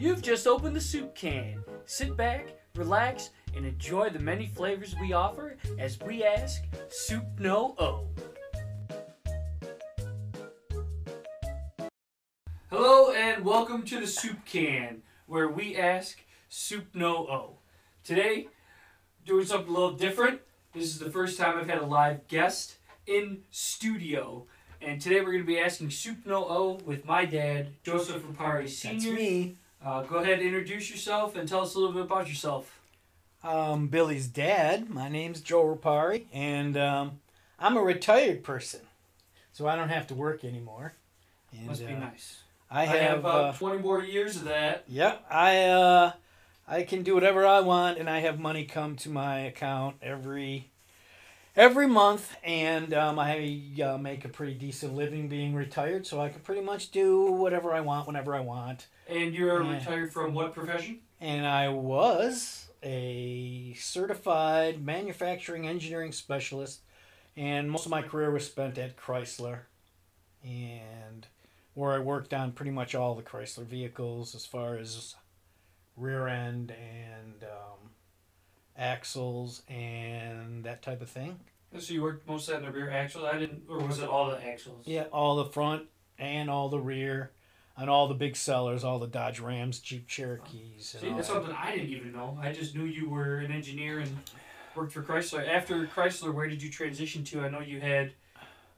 You've just opened the soup can. Sit back, relax, and enjoy the many flavors we offer as we ask Soup No O. Hello and welcome to the soup can, where we ask Soup No O. Today, doing something a little different. This is the first time I've had a live guest in studio. And today we're going to be asking Soup No O with my dad, Joseph Ripari Sr. That's me. Uh, go ahead introduce yourself and tell us a little bit about yourself. Um, Billy's dad. My name's Joe Ripari, and um, I'm a retired person, so I don't have to work anymore. And, Must be uh, nice. I I have. have about uh, 20 more years of that. Yep, I uh, I can do whatever I want, and I have money come to my account every every month, and um, I uh, make a pretty decent living being retired, so I can pretty much do whatever I want whenever I want. And you're Yeah. retired from what profession? And I was a certified manufacturing engineering specialist, and most of my career was spent at Chrysler, and where I worked on pretty much all the Chrysler vehicles as far as rear end and um, axles and that type of thing. So you worked most of that in the rear axle. I didn't, or was it all the axles? Yeah, all the front and all the rear, and all the big sellers, all the Dodge Rams, Jeep Cherokees. And See, that's that. something I didn't even know. I just knew you were an engineer and worked for Chrysler. After Chrysler, where did you transition to? I know you had,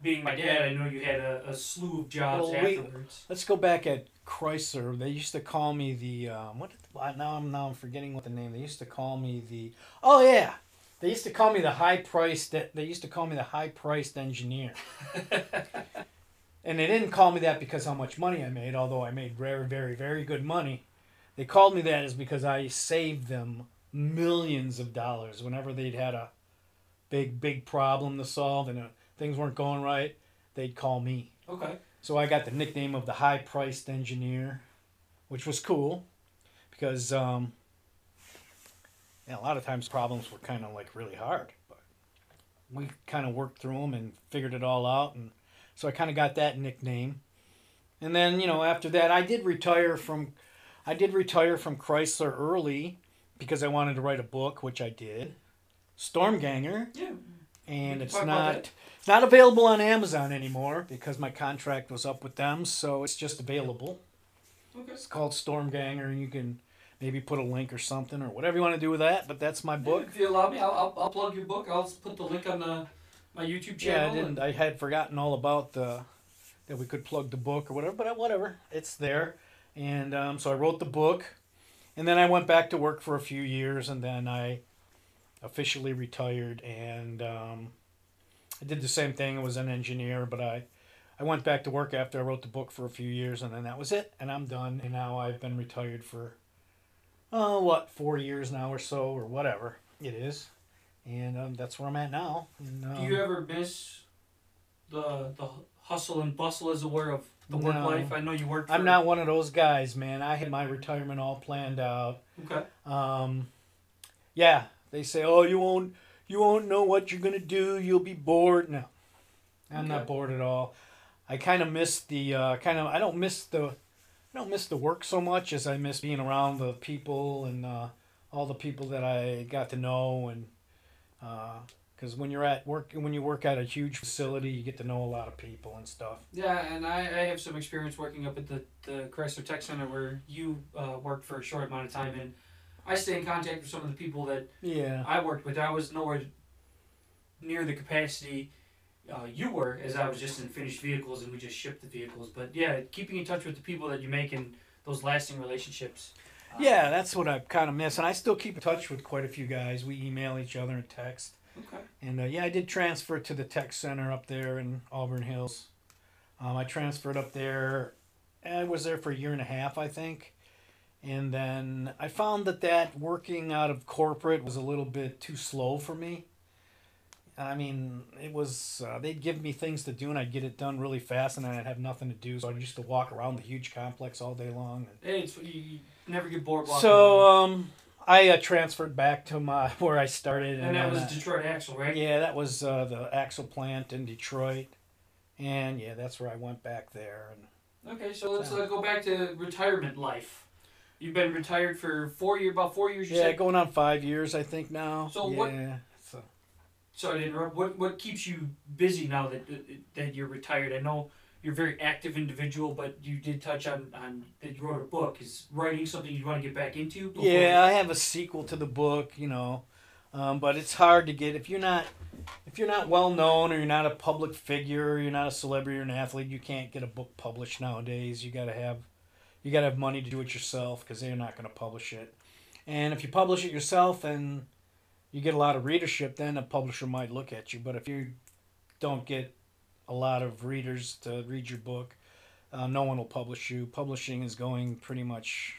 being my dad, I know you had a, a slew of jobs Well, we- afterwards. Let's go back at Chrysler. They used to call me the um, what? Now I'm now I'm forgetting what the name. They used to call me the. Oh yeah, they used to call me the high priced. They used to call me the high priced engineer. And they didn't call me that because how much money I made, although I made very, very, very good money. They called me that is because I saved them millions of dollars whenever they'd had a big, big problem to solve and uh, things weren't going right. They'd call me. okay. So I got the nickname of the high priced engineer, which was cool because um, yeah, a lot of times problems were kind of like really hard, but we kind of worked through them and figured it all out. And so I kind of got that nickname. And then, you know, after that, I did retire from, I did retire from Chrysler early because I wanted to write a book, which I did. Stormganger Yeah. And it's not it's not available on Amazon anymore because my contract was up with them. So it's just available. Okay. It's called Stormganger, and you can maybe put a link or something or whatever you want to do with that. But that's my book. If you allow me, I'll, I'll, I'll plug your book. I'll put the link on the my YouTube Yeah, channel. I didn't. I had forgotten all about the that we could plug the book or whatever. But whatever, it's there. And um, so I wrote the book, and then I went back to work for a few years, and then I officially retired. And um, I did the same thing. I was an engineer, but I I went back to work after I wrote the book for a few years, and then that was it. And I'm done. And now I've been retired for oh what four years now or so or whatever it is. And um, that's where I'm at now. And, um, Do you ever miss the the hustle and bustle, as it were, of the work No. life? I know you work. For, I'm not one of those guys, man. I had my retirement all planned out. Okay. Um, yeah, they say, "Oh, you won't, you won't know what you're gonna do. You'll be bored." No, I'm not bored at all. I kind of miss the uh, kind of. I don't miss the, I don't miss the work so much as I miss being around the people and uh, all the people that I got to know and. Because when you're at work, when you work at a huge facility, you get to know a lot of people and stuff. Yeah, and I, I have some experience working up at the, the Chrysler Tech Center where you uh, worked for a short amount of time, and I stay in contact with some of the people that Yeah. I worked with. I was nowhere near the capacity uh, you were, as I was just in finished vehicles and we just shipped the vehicles. But yeah, keeping in touch with the people that you make and those lasting relationships. Yeah, that's what I kind of miss, and I still keep in touch with quite a few guys. We email each other and text, Okay. and uh, yeah, I did transfer to the tech center up there in Auburn Hills. Um, I transferred up there. I was there for a year and a half, I think, and then I found that that working out of corporate was a little bit too slow for me. I mean, it was uh, they'd give me things to do, and I'd get it done really fast, and then I'd have nothing to do. So I used to walk around the huge complex all day long. And, Hey, it's, you never get bored walking. so um, I uh, transferred back to my where I started, and that was uh, Detroit Axle, right? yeah, that was uh, the axle plant in Detroit, and yeah, that's where I went back there. And Okay, so let's uh, go back to retirement life. You've been retired for four year, about four years. You Yeah, said? going on five years, I think now. So yeah. what- So Sorry to interrupt. What what keeps you busy now that that you're retired? I know you're a very active individual, but you did touch on on that you wrote a book. Is writing something you want to get back into? before- yeah, I have a sequel to the book, you know, um, but it's hard to get if you're not if you're not well known or you're not a public figure, or you're not a celebrity or an athlete, you can't get a book published nowadays. You got to have you got to have money to do it yourself because they're not going to publish it. And if you publish it yourself and you get a lot of readership, then a publisher might look at you. But if you don't get a lot of readers to read your book, uh, no one will publish you. Publishing is going pretty much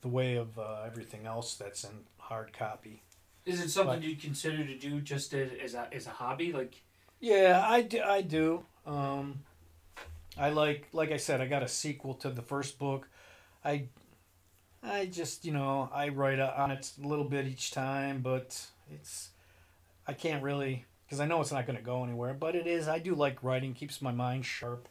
the way of uh, everything else that's in hard copy. Is it something But- you'd consider to do just as, as a as a hobby? Like Yeah, I do. I do. Um, I like, like I said, I got a sequel to the first book. I, I just, you know, I write on it a little bit each time, but it's, I can't really, because I know it's not going to go anywhere. But it is. I do like writing; keeps my mind sharp.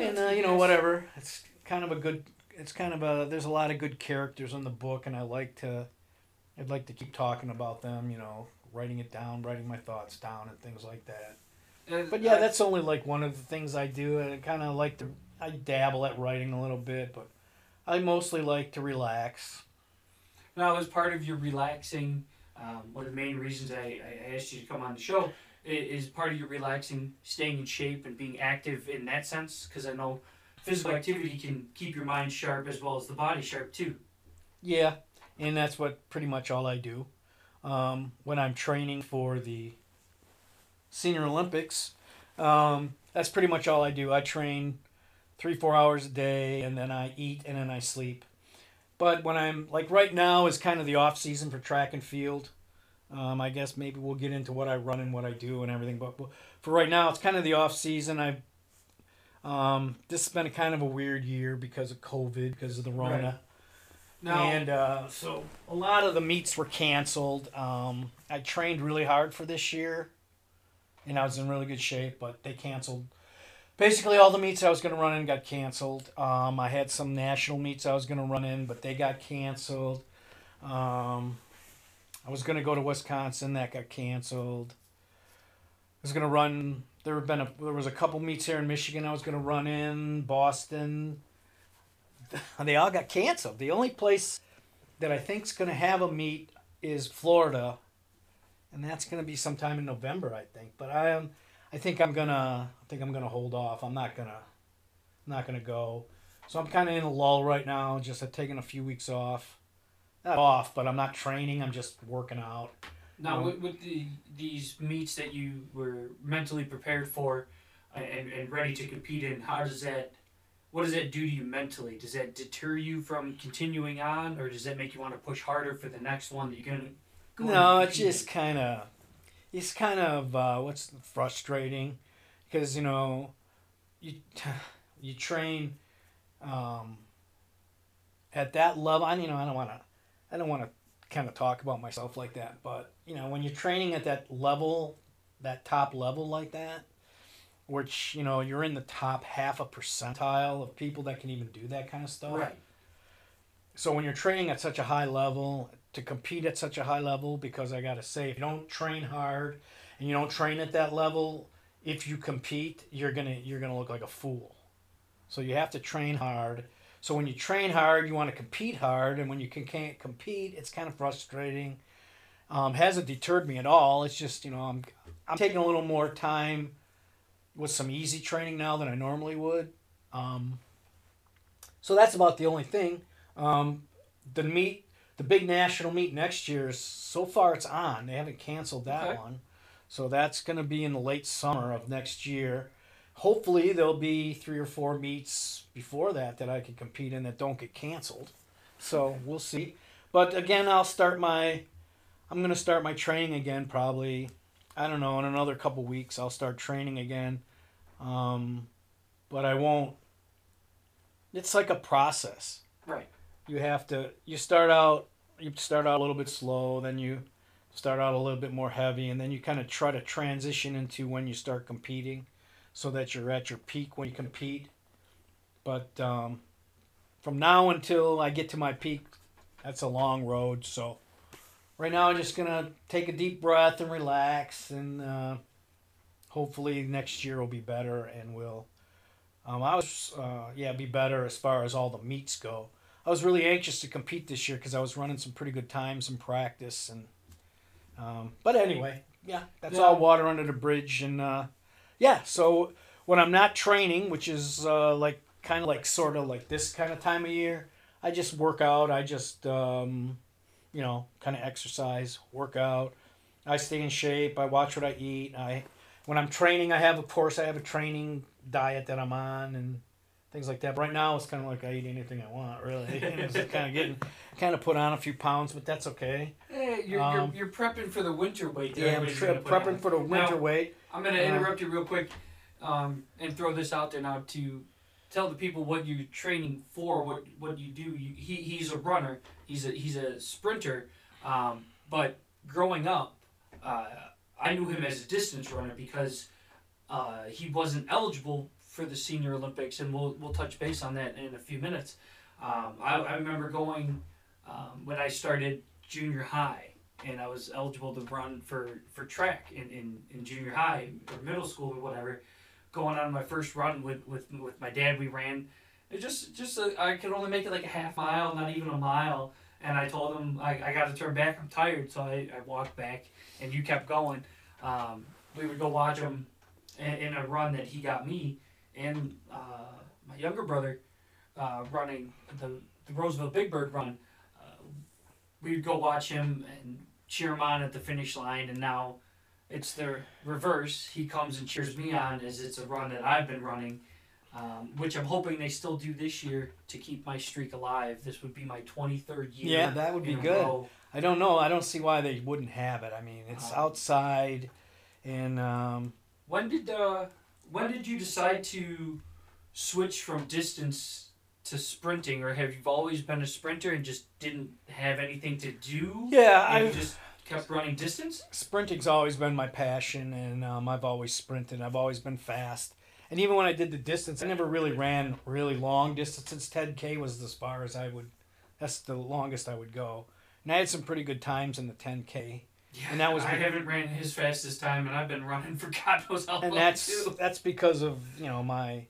and uh, you know, whatever. It's kind of a good. It's kind of a. There's a lot of good characters in the book, and I like to. I'd like to keep talking about them. You know, writing it down, writing my thoughts down, and things like that. And But yeah, I- that's only like one of the things I do. and I kind of like to. I dabble at writing a little bit, but I mostly like to relax. Now, as part of your relaxing, um, one of the main reasons I, I asked you to come on the show is part of your relaxing, staying in shape and being active in that sense. Because I know physical activity can keep your mind sharp as well as the body sharp too. Yeah, and that's what pretty much all I do. Um, when I'm training for the Senior Olympics, um, that's pretty much all I do. I train three, four hours a day, and then I eat and then I sleep. But when I'm like right now is kind of the off season for track and field. Um, I guess maybe we'll get into what I run and what I do and everything. But for right now, it's kind of the off season. I've um, this has been a kind of a weird year because of COVID, because of the Rona. Right. Now, And uh, so a lot of the meets were canceled. Um, I trained really hard for this year, and I was in really good shape, but they canceled. Basically, all the meets I was going to run in got canceled. Um, I had some national meets I was going to run in, but they got canceled. Um, I was going to go to Wisconsin, that got canceled. I was going to run. There have been a there was a couple meets here in Michigan. I was going to run in Boston they all got canceled. The only place that I think's going to have a meet is Florida, and that's going to be sometime in November, I think. But I am, I think I'm gonna, I think I'm gonna hold off. I'm not gonna, not gonna go. So I'm kind of in a lull right now, just uh, taking a few weeks off. Not off, but I'm not training. I'm just working out. now um, with, with the these meets that you were mentally prepared for and, and ready to compete in, how does that? What does that do to you mentally? Does that deter you from continuing on, or does that make you want to push harder for the next one that you're gonna? go No, it's just kind of, it's kind of uh, what's frustrating, because you know, you you train, um, at that level. I you know I don't want to, I don't want to kind of talk about myself like that, but you know when you're training at that level, that top level like that, which you know you're in the top half a percentile of people that can even do that kind of stuff right? so when you're training at such a high level to compete at such a high level because i gotta say if you don't train hard and you don't train at that level if you compete you're gonna you're gonna look like a fool. So you have to train hard. So when you train hard you want to compete hard and when you can, can't compete it's kind of frustrating. Um, hasn't deterred me at all. It's just you know i'm i'm taking a little more time with some easy training now than i normally would. Um, so that's about the only thing. Um, the meet, the big national meet next year is so far it's on. They haven't canceled that Okay. one, so that's going to be in the late summer of next year. Hopefully, there'll be three or four meets before that that I can compete in that don't get canceled. So we'll see. But again, I'll start my. I'm going to start my training again probably. I don't know in another couple weeks. I'll start training again, um, but I won't. It's like a process Right. You have to you start out you start out a little bit slow then you start out a little bit more heavy and then you kind of try to transition into when you start competing so that you're at your peak when you compete but um, from now until I get to my peak, that's a long road. So right now I'm just gonna take a deep breath and relax, and uh, hopefully next year will be better, and we'll. Um, I was uh, yeah be better as far as all the meets go. I was really anxious to compete this year because I was running some pretty good times in practice, and um, but anyway, yeah, that's Yeah. all water under the bridge, and uh, yeah. So when I'm not training, which is uh, like kind of like sort of like this kind of time of year, I just work out. I just um, you know kind of exercise, work out. I stay in shape. I watch what I eat. I when I'm training, I have of course I have a training diet that I'm on and things like that. But right now it's kind of like I eat anything I want, really. And it's kind of getting kind of put on a few pounds, but that's okay. Hey, you're, Um, you're, you're prepping for the winter weight. Yeah, I'm everybody's tre- gonna put prepping on. for the winter Now, weight. I'm going to Uh, interrupt you real quick um, and throw this out there now to tell the people what you're training for, what what you do. You, he, he's a runner, he's a, he's a sprinter, um, but growing up, uh, I knew him as a distance runner because uh, he wasn't eligible for the Senior Olympics, and we'll, we'll touch base on that in a few minutes. Um, I, I remember going um, when I started junior high, and I was eligible to run for, for track in, in, in junior high or middle school or whatever. Going on my first run with, with, with my dad, we ran. It just just uh, I could only make it like a half mile, not even a mile. And I told him I, I got to turn back. I'm tired, so I, I walked back, and you kept going. Um, we would go watch him in, in a run that he got me and uh, my younger brother uh, running the, the Roseville Big Bird run. Uh, we would go watch him and cheer him on at the finish line, and now it's the reverse. He comes and cheers me on as it's a run that I've been running, um, which I'm hoping they still do this year to keep my streak alive. This would be my 23rd year. Yeah, that would be good. row. I don't know. I don't see why they wouldn't have it. I mean, it's Um, outside, and um, When did uh, when did you decide to switch from distance to sprinting, or have you always been a sprinter and just didn't have anything to do? yeah, I've just kept running distance. sprinting's always been my passion, and um, I've always sprinted. I've always been fast, and even when I did the distance, I never really ran really long distances. 10k was as far as I would. That's the longest I would go, and I had some pretty good times in the 10k. Yeah, And that was I be- haven't ran his fastest time, and I've been running for God knows how and long that's too. that's because of you know my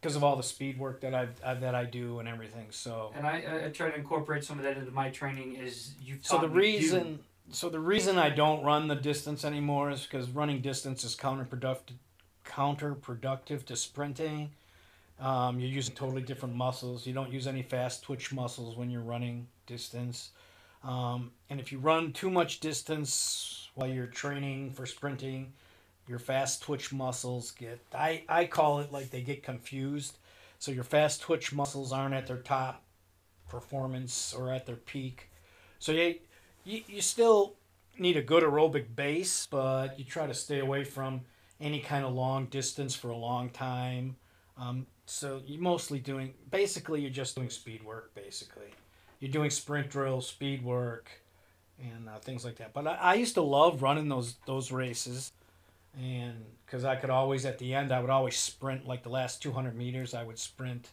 because of all the speed work that I've, I that I do and everything. So And I, I, try to incorporate some of that into my training. Is you've so the to do. reason so the reason I don't run the distance anymore is because running distance is counterproductive counterproductive to sprinting. Um, you're using totally different muscles. You don't use any fast twitch muscles when you're running distance. Um, and if you run too much distance while you're training for sprinting, your fast twitch muscles get I, I call it like they get confused. So your fast twitch muscles aren't at their top performance or at their peak. So you, you, you still need a good aerobic base, but you try to stay away from any kind of long distance for a long time. Um, so you're mostly doing, basically, you're just doing speed work, basically. You're doing sprint drills, speed work, and uh, things like that. But I, I used to love running those those races, and because I could always at the end, I would always sprint like the last 200 meters. I would sprint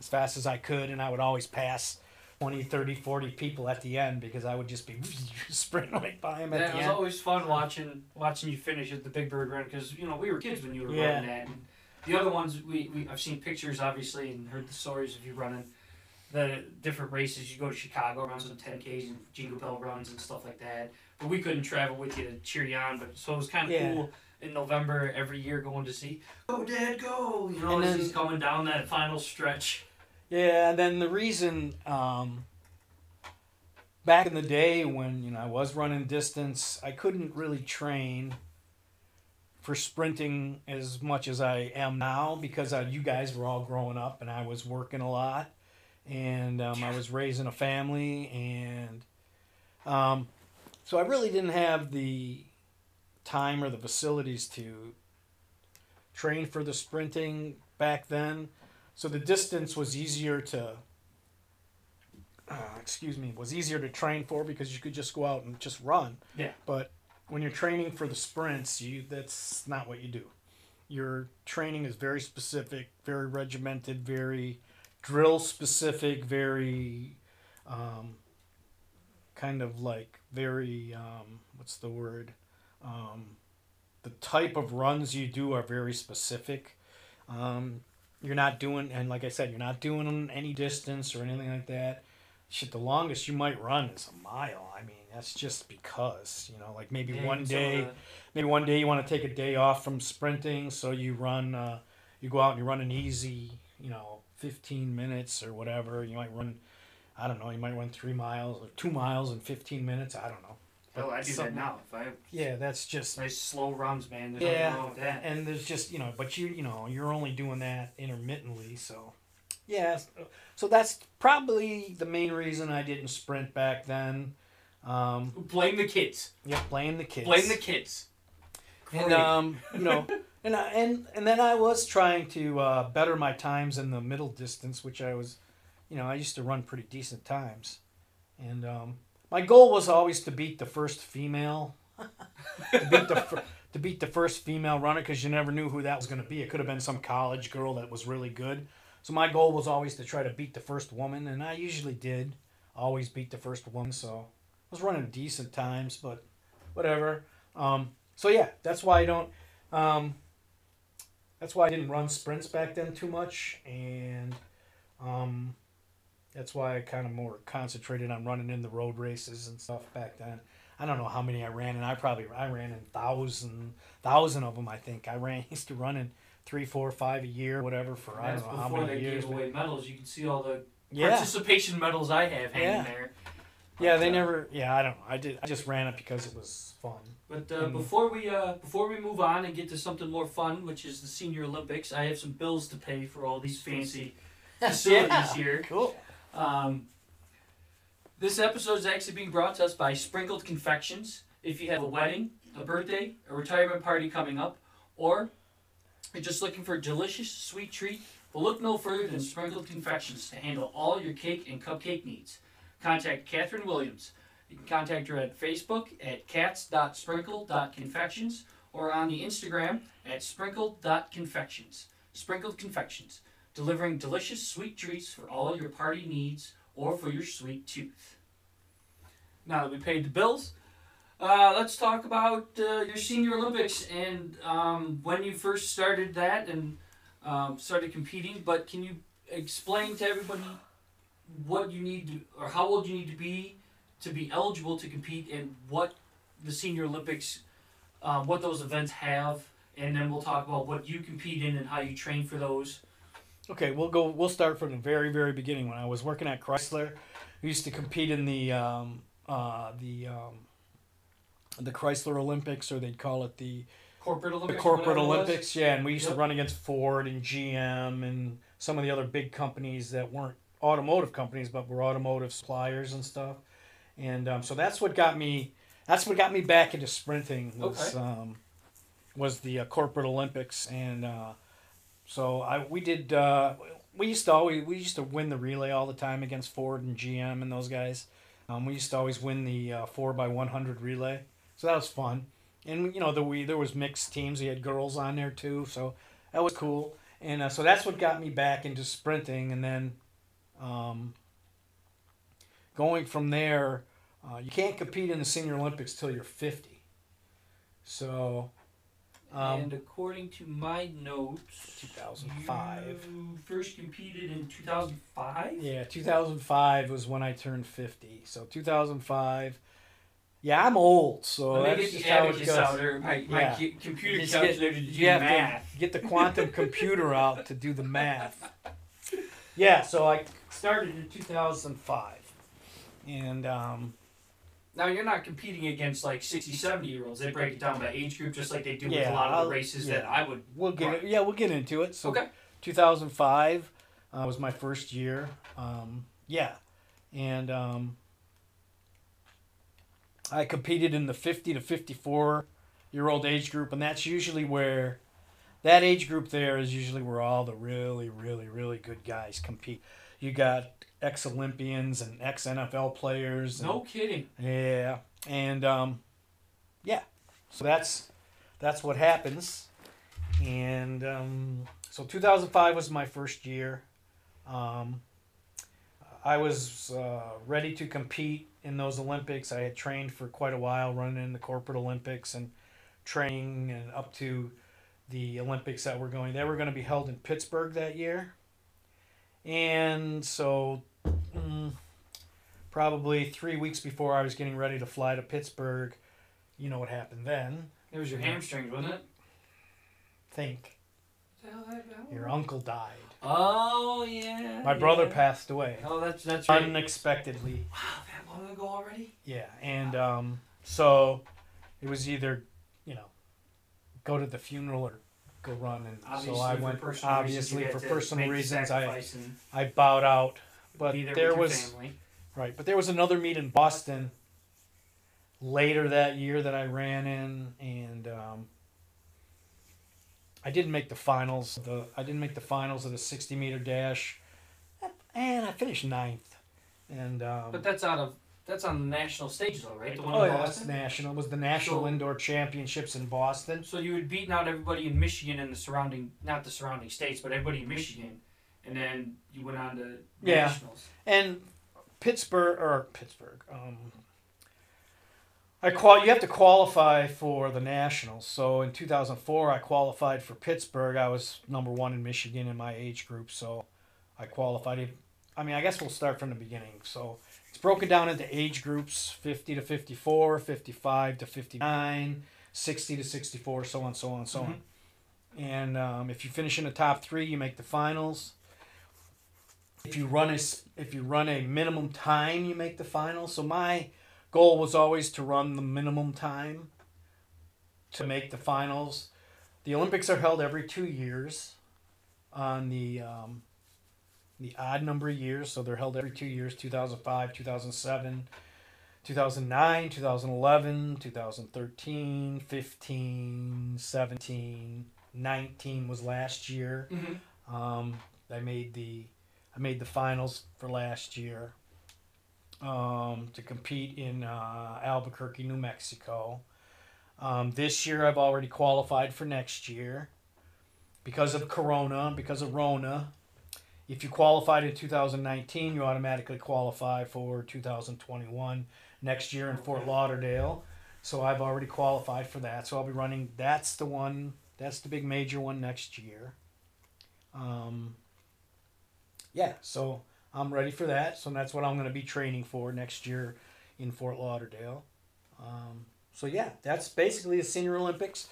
as fast as I could, and I would always pass 20, 30, 40 people at the end because I would just be sprinting right by them at Yeah, the it was end. always fun watching watching you finish at the Big Bird Run because you know we were kids when you were Yeah. running that. And the other ones we, we I've seen pictures obviously and heard the stories of you running the different races. You go to Chicago, run some 10Ks and Jingle Bell runs and stuff like that. But we couldn't travel with you to cheer you on. But so it was kind of Yeah. cool in November every year going to see go Dad go. You know And as then- he's coming down that final stretch. Yeah, and then the reason um, back in the day when you know I was running distance, I couldn't really train for sprinting as much as I am now because uh, you guys were all growing up and I was working a lot and um, I was raising a family and um, so I really didn't have the time or the facilities to train for the sprinting back then. So the distance was easier to, uh, excuse me, was easier to train for because you could just go out and just run. Yeah. But when you're training for the sprints, you that's not what you do. Your training is very specific, very regimented, very drill specific, very um, kind of like very um, what's the word? Um, the type of runs you do are very specific. Um, you're not doing, and like I said, you're not doing any distance or anything like that. Shit, the longest you might run is a mile. I mean, that's just because you know, like maybe Yeah, one day, maybe one day you want to take a day off from sprinting, so you run, uh, you go out and you run an easy, you know, fifteen minutes or whatever. You might run, I don't know, you might run three miles or two miles in fifteen minutes. I don't know. Hell, I do that now. If I Yeah, that's just nice slow runs, man, there's Yeah. nothing wrong with that. and there's just you know but you you know you're only doing that intermittently so yeah so that's probably the main reason i didn't sprint back then um Blame the kids. yeah blame the kids Blame the kids. and um you know and I, and and then i was trying to uh, better my times in the middle distance which i was you know i used to run pretty decent times and um my goal was always to beat the first female to beat the to beat the first female runner because you never knew who that was going to be. It could have been some college girl that was really good. So my goal was always to try to beat the first woman, and I usually did. Always beat the first woman, so I was running decent times, but whatever. Um, so yeah, that's why I don't. Um, that's why I didn't run sprints back then too much, and um, that's why I kind of more concentrated on running in the road races and stuff back then. I don't know how many I ran, and I probably I ran in thousand thousand of them. I think I ran used to run in three, four, five a year, whatever for I don't know how many years. before they gave away medals. You can see all the Yeah, participation medals I have hanging Yeah. there. Yeah, they uh, never. Yeah, I don't. I did. I just ran it because it was fun. But uh, Mm. before we uh, before we move on and get to something more fun, which is the Senior Olympics, I have some bills to pay for all these fancy facilities Yeah. here. Cool. Um, this episode is actually being brought to us by Sprinkled Confections. If you have a wedding, a birthday, a retirement party coming up, or you're just looking for a delicious sweet treat, well, look no further than Sprinkled Confections to handle all your cake and cupcake needs. Contact Catherine Williams. You can contact her at Facebook at cats.sprinkle.confections or on the Instagram at sprinkled.confections. Sprinkled Confections, delivering delicious sweet treats for all your party needs or for your sweet tooth. Now that we paid the bills, uh, let's talk about uh, your Senior Olympics and um, when you first started that and um, started competing. But can you explain to everybody what you need to, or how old you need to be to be eligible to compete, and what the Senior Olympics, um, what those events have, and then we'll talk about what you compete in and how you train for those. Okay, we'll go. We'll start from the very, very beginning. When I was working at Chrysler, we used to compete in the um, uh, the um, the Chrysler Olympics, or they'd call it the Corporate the Olympics. corporate it was. Olympics. Yeah, and we used Yep. to run against Ford and GM and some of the other big companies that weren't automotive companies, but we're automotive suppliers and stuff. And um, so that's what got me. That's what got me back into sprinting. Was Okay. um, was the uh, corporate Olympics, and uh, so I we did. Uh, we used to always we used to win the relay all the time against Ford and GM and those guys. Um, we used to always win the uh, four by one hundred relay, so that was fun. And you know, the we there was mixed teams. We had girls on there too, so that was cool. And uh, so that's what got me back into sprinting. And then um, going from there, uh, you can't compete in the Senior Olympics till you're fifty. So um, and according to my notes, 2005. You first competed in 2005. Yeah, 2005 was when I turned 50. So 2005. Yeah, I'm old, so Let that's get just the how it goes. out there. My, my Yeah. cu- computer Just get- to do You have math. to get the quantum computer out to do the math. Yeah, so I started in 2005. And um, Now you're not competing against like 60, 70 year olds. They break it down by age group, just like they do with a lot of I'll- the races yeah. that I would. we'll get it. Yeah, we'll get into it. So Okay. 2005 uh, was my first year. Um, yeah, and um, I competed in the 50 to 54 year old age group, and that's usually where that age group there is usually where all the really, really, really good guys compete. You got ex Olympians and ex NFL players. And, No kidding. yeah, and um, yeah, so that's that's what happens, and um, so 2005 was my first year. Um, I was uh, ready to compete in those Olympics. I had trained for quite a while, running in the corporate Olympics and training and up to the Olympics that were going. They were going to be held in Pittsburgh that year, and so mm, probably three weeks before I was getting ready to fly to Pittsburgh, you know what happened then? It was your hamstrings, wasn't it? Think The hell happened? your uncle died. Oh yeah. My brother yeah. passed away Oh, that's that's right. unexpectedly. wow, that long ago already. Yeah, and um, so it was either, you know, go to the funeral or go run, and so I went. Obviously, for you had to personal reasons, I I bowed out. But there, there was family. right, but there was another meet in Boston later that year that I ran in, and um, I didn't make the finals. The I didn't make the finals of the sixty meter dash, and I finished ninth. And um, But that's out of that's on the national stage though, right? The one Oh in yeah, that's Boston. national. It was the national So- indoor championships in Boston. So you had beaten out everybody in Michigan and the surrounding, not the surrounding states, but everybody in Michigan, and then you went on to Yeah. nationals. And Pittsburgh or Pittsburgh. Um, I qual. You have to qualify for the nationals. So in two thousand four, I qualified for Pittsburgh. I was number one in Michigan in my age group, so I qualified. I mean, I guess we'll start from the beginning. So broken down into age groups: fifty to 54, 55 to 59, 60 to sixty four, so on, so on, so on. And um, if you finish in the top three, you make the finals. If you run a if you run a minimum time, you make the finals. So my goal was always to run the minimum time to make the finals. The Olympics are held every two years on the um, the odd number of years. So they're held every two years 2005, 2007, 2009, 2011, 2013, 15, 17, 19 was last year. Mm-hmm. Um, I made the I made the finals for last year um, to compete in uh, Albuquerque, New Mexico. Um, this year, I've already qualified for next year because of Corona, because of Rona. If you qualified in 2019, you automatically qualify for 2021 next year in Fort Lauderdale. So I've already qualified for that. So I'll be running. That's the one. That's the big major one next year. Um, yeah, so I'm ready for that. So that's what I'm going to be training for next year in Fort Lauderdale. Um, so yeah, that's basically the Senior Olympics.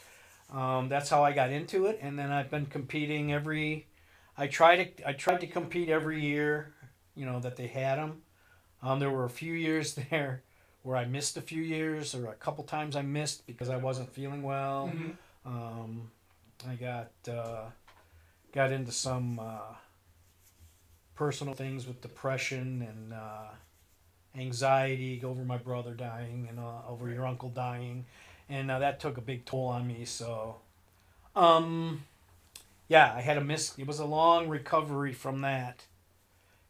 Um, that's how I got into it, and then I've been competing every. I try to I tried to compete every year, you know that they had them. Um, there were a few years there where I missed a few years, or a couple times I missed because I wasn't feeling well. Mm-hmm. Um, I got uh, got into some uh, personal things with depression and uh, anxiety over my brother dying and uh, over your uncle dying, and uh, that took a big toll on me. So, um, yeah, I had a miss. It was a long recovery from that,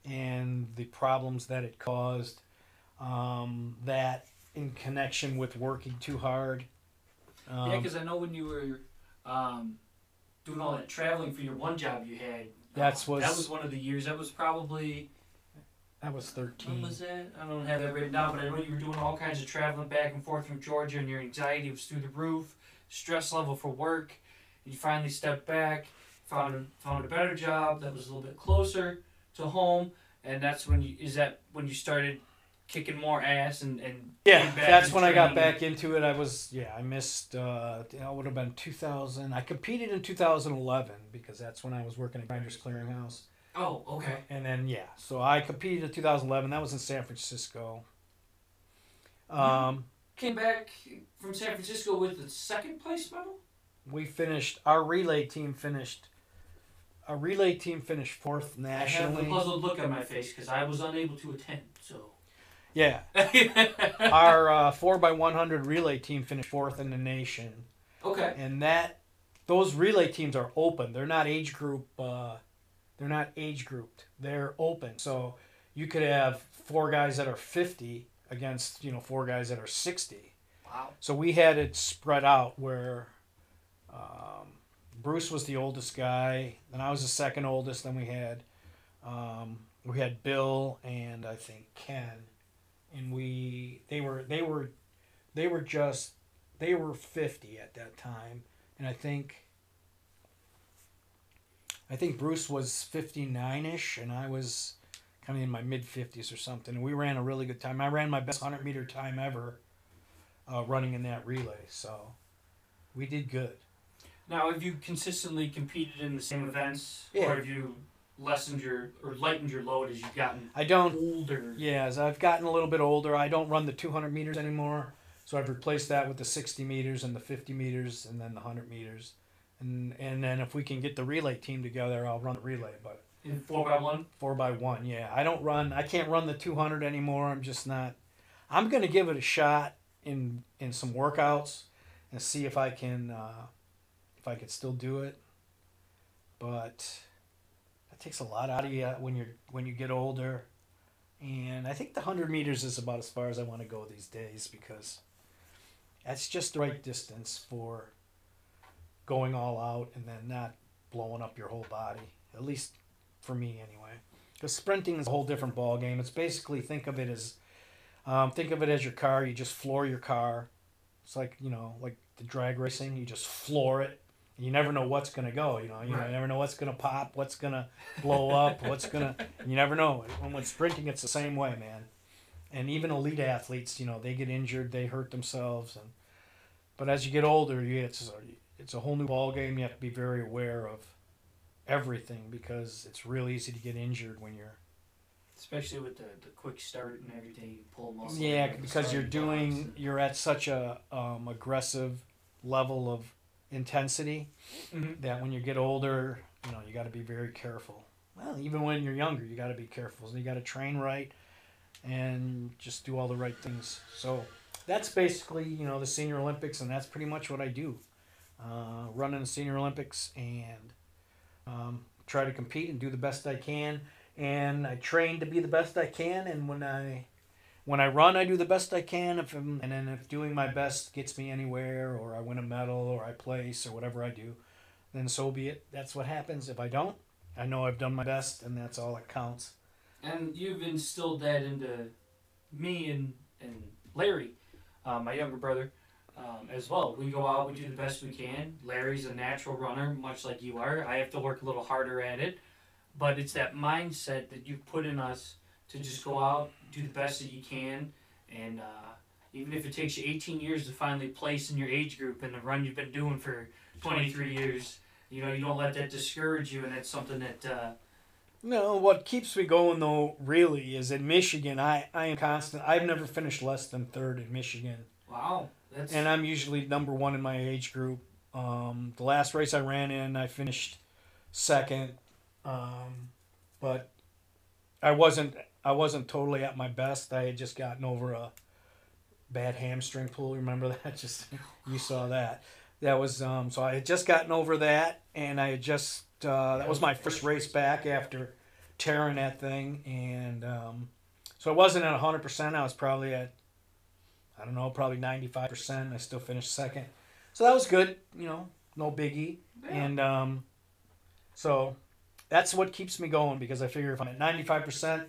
and the problems that it caused. Um, that in connection with working too hard. Um, yeah, because I know when you were um, doing all that traveling for your one job you had. That's uh, was- that was one of the years. That was probably That was thirteen. when 13. was that? I don't have that written down, but I know you were doing all kinds of traveling back and forth from Georgia, and your anxiety was through the roof. Stress level for work. And you finally stepped back, found a, found a better job that was a little bit closer to home, and that's when you is that when you started kicking more ass and and Yeah, that's when I got back into it. I was, yeah, I missed, uh, you know, it would have been 2000. I competed in 2011 because that's when I was working at Grinders Clearinghouse. Oh, okay. And then, yeah, so I competed in 2011. That was in San Francisco. Um, Came back from San Francisco with the second place medal. we finished, our relay team finished, our relay team finished fourth I have nationally. a puzzled look on my face because I was unable to attend. So. Yeah, our uh, 4x100 relay team finished fourth in the nation. okay. and that those relay teams are open. They're not age group. Uh, they're not age grouped. They're open. So you could have four guys that are fifty against you know four guys that are sixty. Wow. So we had it spread out where um, Bruce was the oldest guy, then I was the second oldest. Then we had Um, we had Bill and I think Ken, and we they were they were they were just they were fifty at that time, and I think I think Bruce was fifty nine ish, and I was kind of in my mid fifties or something. And we ran a really good time. I ran my best hundred meter time ever, uh, running in that relay. So we did good. Now, have you consistently competed in the same events, Yeah. or have you lessened your or lightened your load as you've gotten I don't older? Yeah, as I've gotten a little bit older, I don't run the 200 meters anymore. So I've replaced that with the 60 meters and the 50 meters and then the 100 meters. And and then if we can get the relay team together, I'll run the relay. But In four by one. four by one, yeah, I don't run. I can't run the 200 anymore. I'm just not. I'm gonna give it a shot in in some workouts and see if I can uh, I could still do it. But that takes a lot out of you when you're when you get older. And I think the 100 meters is about as far as I want to go these days because that's just the right distance for going all out and then not blowing up your whole body. At least for me, anyway. Because sprinting is a whole different ball game. It's basically think of it as um, think of it as your car. You just floor your car. It's like you know, like the drag racing. You just floor it. You never know what's gonna go. You know, you Right. never know what's gonna pop, what's gonna blow up, what's gonna. You never know. And when sprinting, it's the same way, man. And even elite athletes, you know, they get injured, they hurt themselves, and but as you get older, you it's a, it's a whole new ball game. You have to be very aware of everything because it's real easy to get injured when you're Especially with the, the quick start and everything, you pull muscle. yeah because you're doing you're at such a um, aggressive level of intensity Mhm. that when you get older you know you got to be very careful. Well even when you're younger you got to be careful. So you got to train right and just do all the right things. So that's basically you know the senior olympics and that's pretty much what i do. Uh, run in the senior olympics and um, try to compete and do the best i can. And i train to be the best i can and when i when I run, I do the best I can. If I'm, and then if doing my best gets me anywhere, or I win a medal, or I place, or whatever I do, then so be it. That's what happens. If I don't, I know I've done my best, and that's all that counts. And you've instilled that into me and, and Larry, uh, my younger brother, um, as well. We go out, we do the best we can. Larry's a natural runner, much like you are. I have to work a little harder at it. But it's that mindset that you've put in us to just go out, do the best that you can. And uh, even if it takes you 18 years to finally place in your age group in the run you've been doing for 23 years, you know, you don't let that discourage you. And that's something that. Uh, No, what keeps me going though, really, is in Michigan. I I am constant. I've never finished less than third in Michigan. wow. That's, and I'm usually number one in my age group. Um, the last race I ran in, I finished second, um, but I wasn't I wasn't totally at my best. I had just gotten over a bad hamstring pull. Remember that? Just you saw that. That was um, so I had just gotten over that, and I had just uh, that was my first race back after tearing that thing, and um, so I wasn't at hundred percent. I was probably at I don't know, probably 95%. I still finished second. So that was good, you know, no biggie. Yeah. And um, so that's what keeps me going because I figure if I'm at 95% and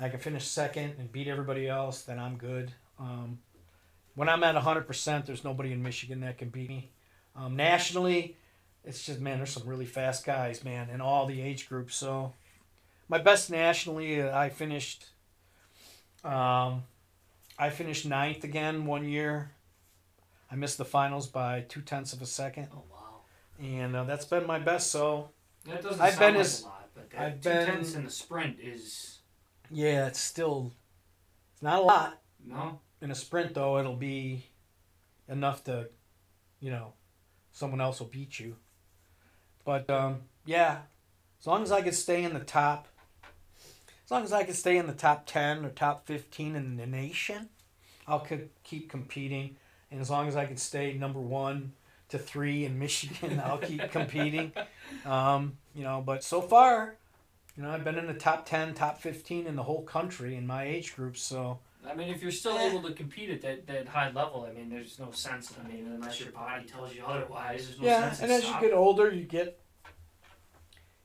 I can finish second and beat everybody else, then I'm good. Um, when I'm at 100%, there's nobody in Michigan that can beat me. Um, nationally, it's just, man, there's some really fast guys, man, in all the age groups. So my best nationally, I finished. Um, I finished ninth again one year. I missed the finals by two tenths of a second, Oh wow. and uh, that's been my best. So That doesn't I've sound been like as- a lot, but that I've two been- tenths in the sprint is yeah, it's still it's not a lot no. in a sprint though. It'll be enough to, you know, someone else will beat you. But um, yeah, as long as I can stay in the top, as long as I can stay in the top ten or top fifteen in the nation, I'll keep competing. And as long as I can stay number one to three in Michigan, I'll keep competing. Um, you know, but so far, you know, I've been in the top ten, top fifteen in the whole country in my age group. So I mean, if you're still Eh. able to compete at that, that high level, I mean, there's no sense. I mean, unless your body tells you otherwise, there's no yeah, sense. and in as you get older, you get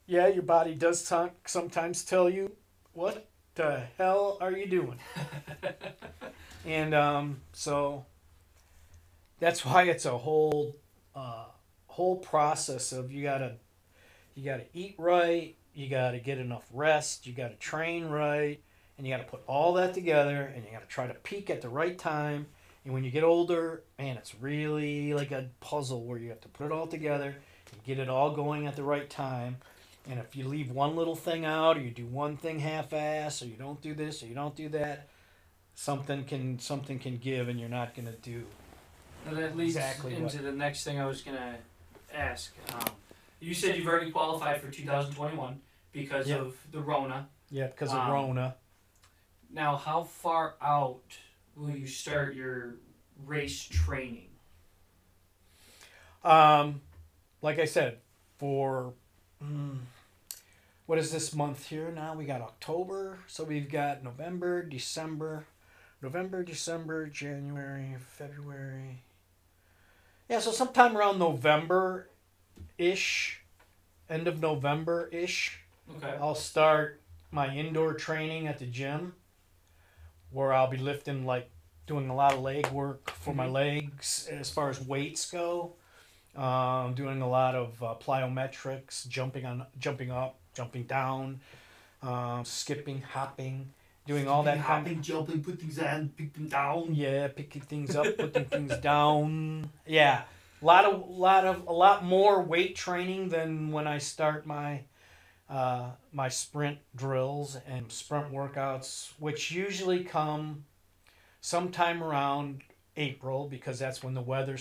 yeah, your body does some- sometimes tell you, what the hell are you doing? and um, so that's why it's a whole uh, whole process of you gotta you gotta eat right, you gotta get enough rest, you gotta train right, and you gotta put all that together, and you gotta try to peak at the right time. And when you get older, man, it's really like a puzzle where you have to put it all together and get it all going at the right time. And if you leave one little thing out, or you do one thing half-ass, or you don't do this, or you don't do that, something can something can give, and you're not gonna do. And that leads Exactly into the next thing I was gonna ask. Um, you said you've already qualified for 2021 because Yeah. of the Rona. Yeah, because of Um, Rona. Now, how far out will you start your race training? Um, like I said, for mm, what is this month here now? We got October, so we've got November, December, November, December, January, February. Yeah, so sometime around November ish, end of November ish, Okay. I'll start my indoor training at the gym where I'll be lifting like doing a lot of leg work for my Mhm. legs as far as weights go. Um, doing a lot of uh, plyometrics, jumping on, jumping up, jumping down, um, skipping, hopping, doing all that hopping, jumping, put things on, picking them down. yeah, picking things up, putting things down. Yeah, a lot of, lot of, a lot more weight training than when I start my, uh, my sprint drills and sprint workouts, which usually come sometime around April because that's when the weather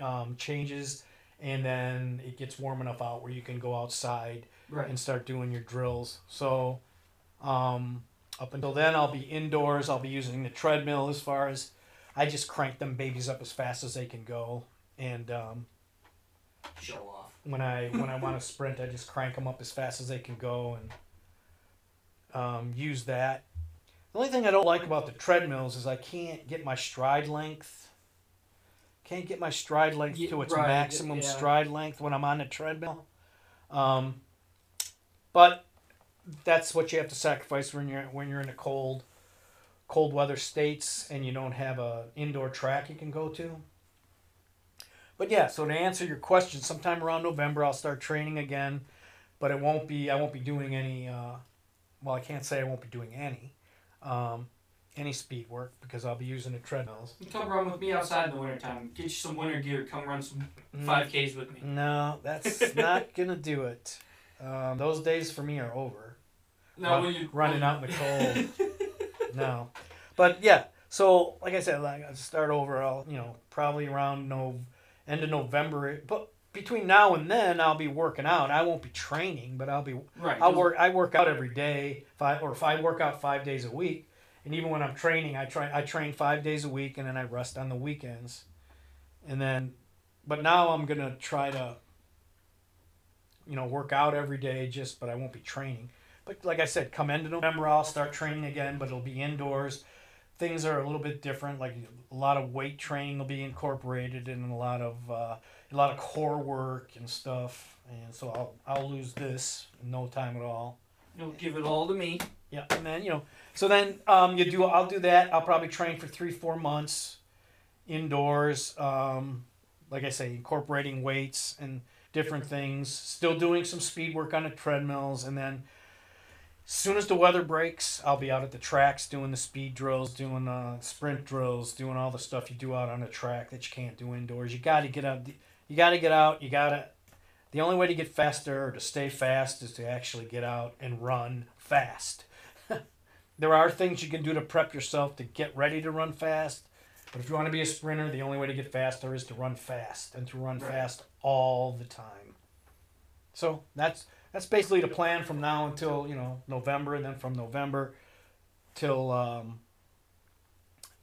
um, changes and then it gets warm enough out where you can go outside Right. and start doing your drills. So, um, up until then, I'll be indoors. I'll be using the treadmill as far as I just crank them babies up as fast as they can go. And um, Show off. when I when I want to sprint, I just crank them up as fast as they can go and um, use that. The only thing I don't like about the treadmills is I can't get my stride length. Can't get my stride length Yeah, to its right, maximum yeah. stride length when I'm on the treadmill. Um, but that's what you have to sacrifice when you're when you're in a cold, cold weather states and you don't have a indoor track you can go to. But yeah, so to answer your question, sometime around November I'll start training again, but it won't be I won't be doing any. Uh, well, I can't say I won't be doing any, um, any speed work because I'll be using the treadmills. You come run with me outside in the wintertime. Get you some winter gear. Come run some Mm, 5Ks with me. No, that's not gonna do it. Um, those days for me are over. No, Run- when you running out in the cold. no, but yeah. So like I said, like I start over. I'll you know probably around no end of November. But between now and then, I'll be working out. I won't be training, but I'll be. Right. I work. I work out every day. Five or if I work out five days a week, and even when I'm training, I try. I train five days a week, and then I rest on the weekends. And then, but now I'm gonna try to. You know, work out every day, just but I won't be training. But like I said, come end of November, I'll start training again, but it'll be indoors. Things are a little bit different. Like a lot of weight training will be incorporated, and a lot of uh, a lot of core work and stuff. And so I'll I'll lose this in no time at all. You'll give it all to me. Yeah, and then you know, so then um, you do. I'll do that. I'll probably train for three, four months, indoors. Um, like I say, incorporating weights and different things. Still doing some speed work on the treadmills, and then soon as the weather breaks, I'll be out at the tracks doing the speed drills, doing uh, sprint drills, doing all the stuff you do out on the track that you can't do indoors. You got to get out. You got to get out. You got to. The only way to get faster or to stay fast is to actually get out and run fast. there are things you can do to prep yourself to get ready to run fast. But if you want to be a sprinter, the only way to get faster is to run fast and to run Right. fast all the time. So that's that's basically the plan from now until you know November, and then from November till um,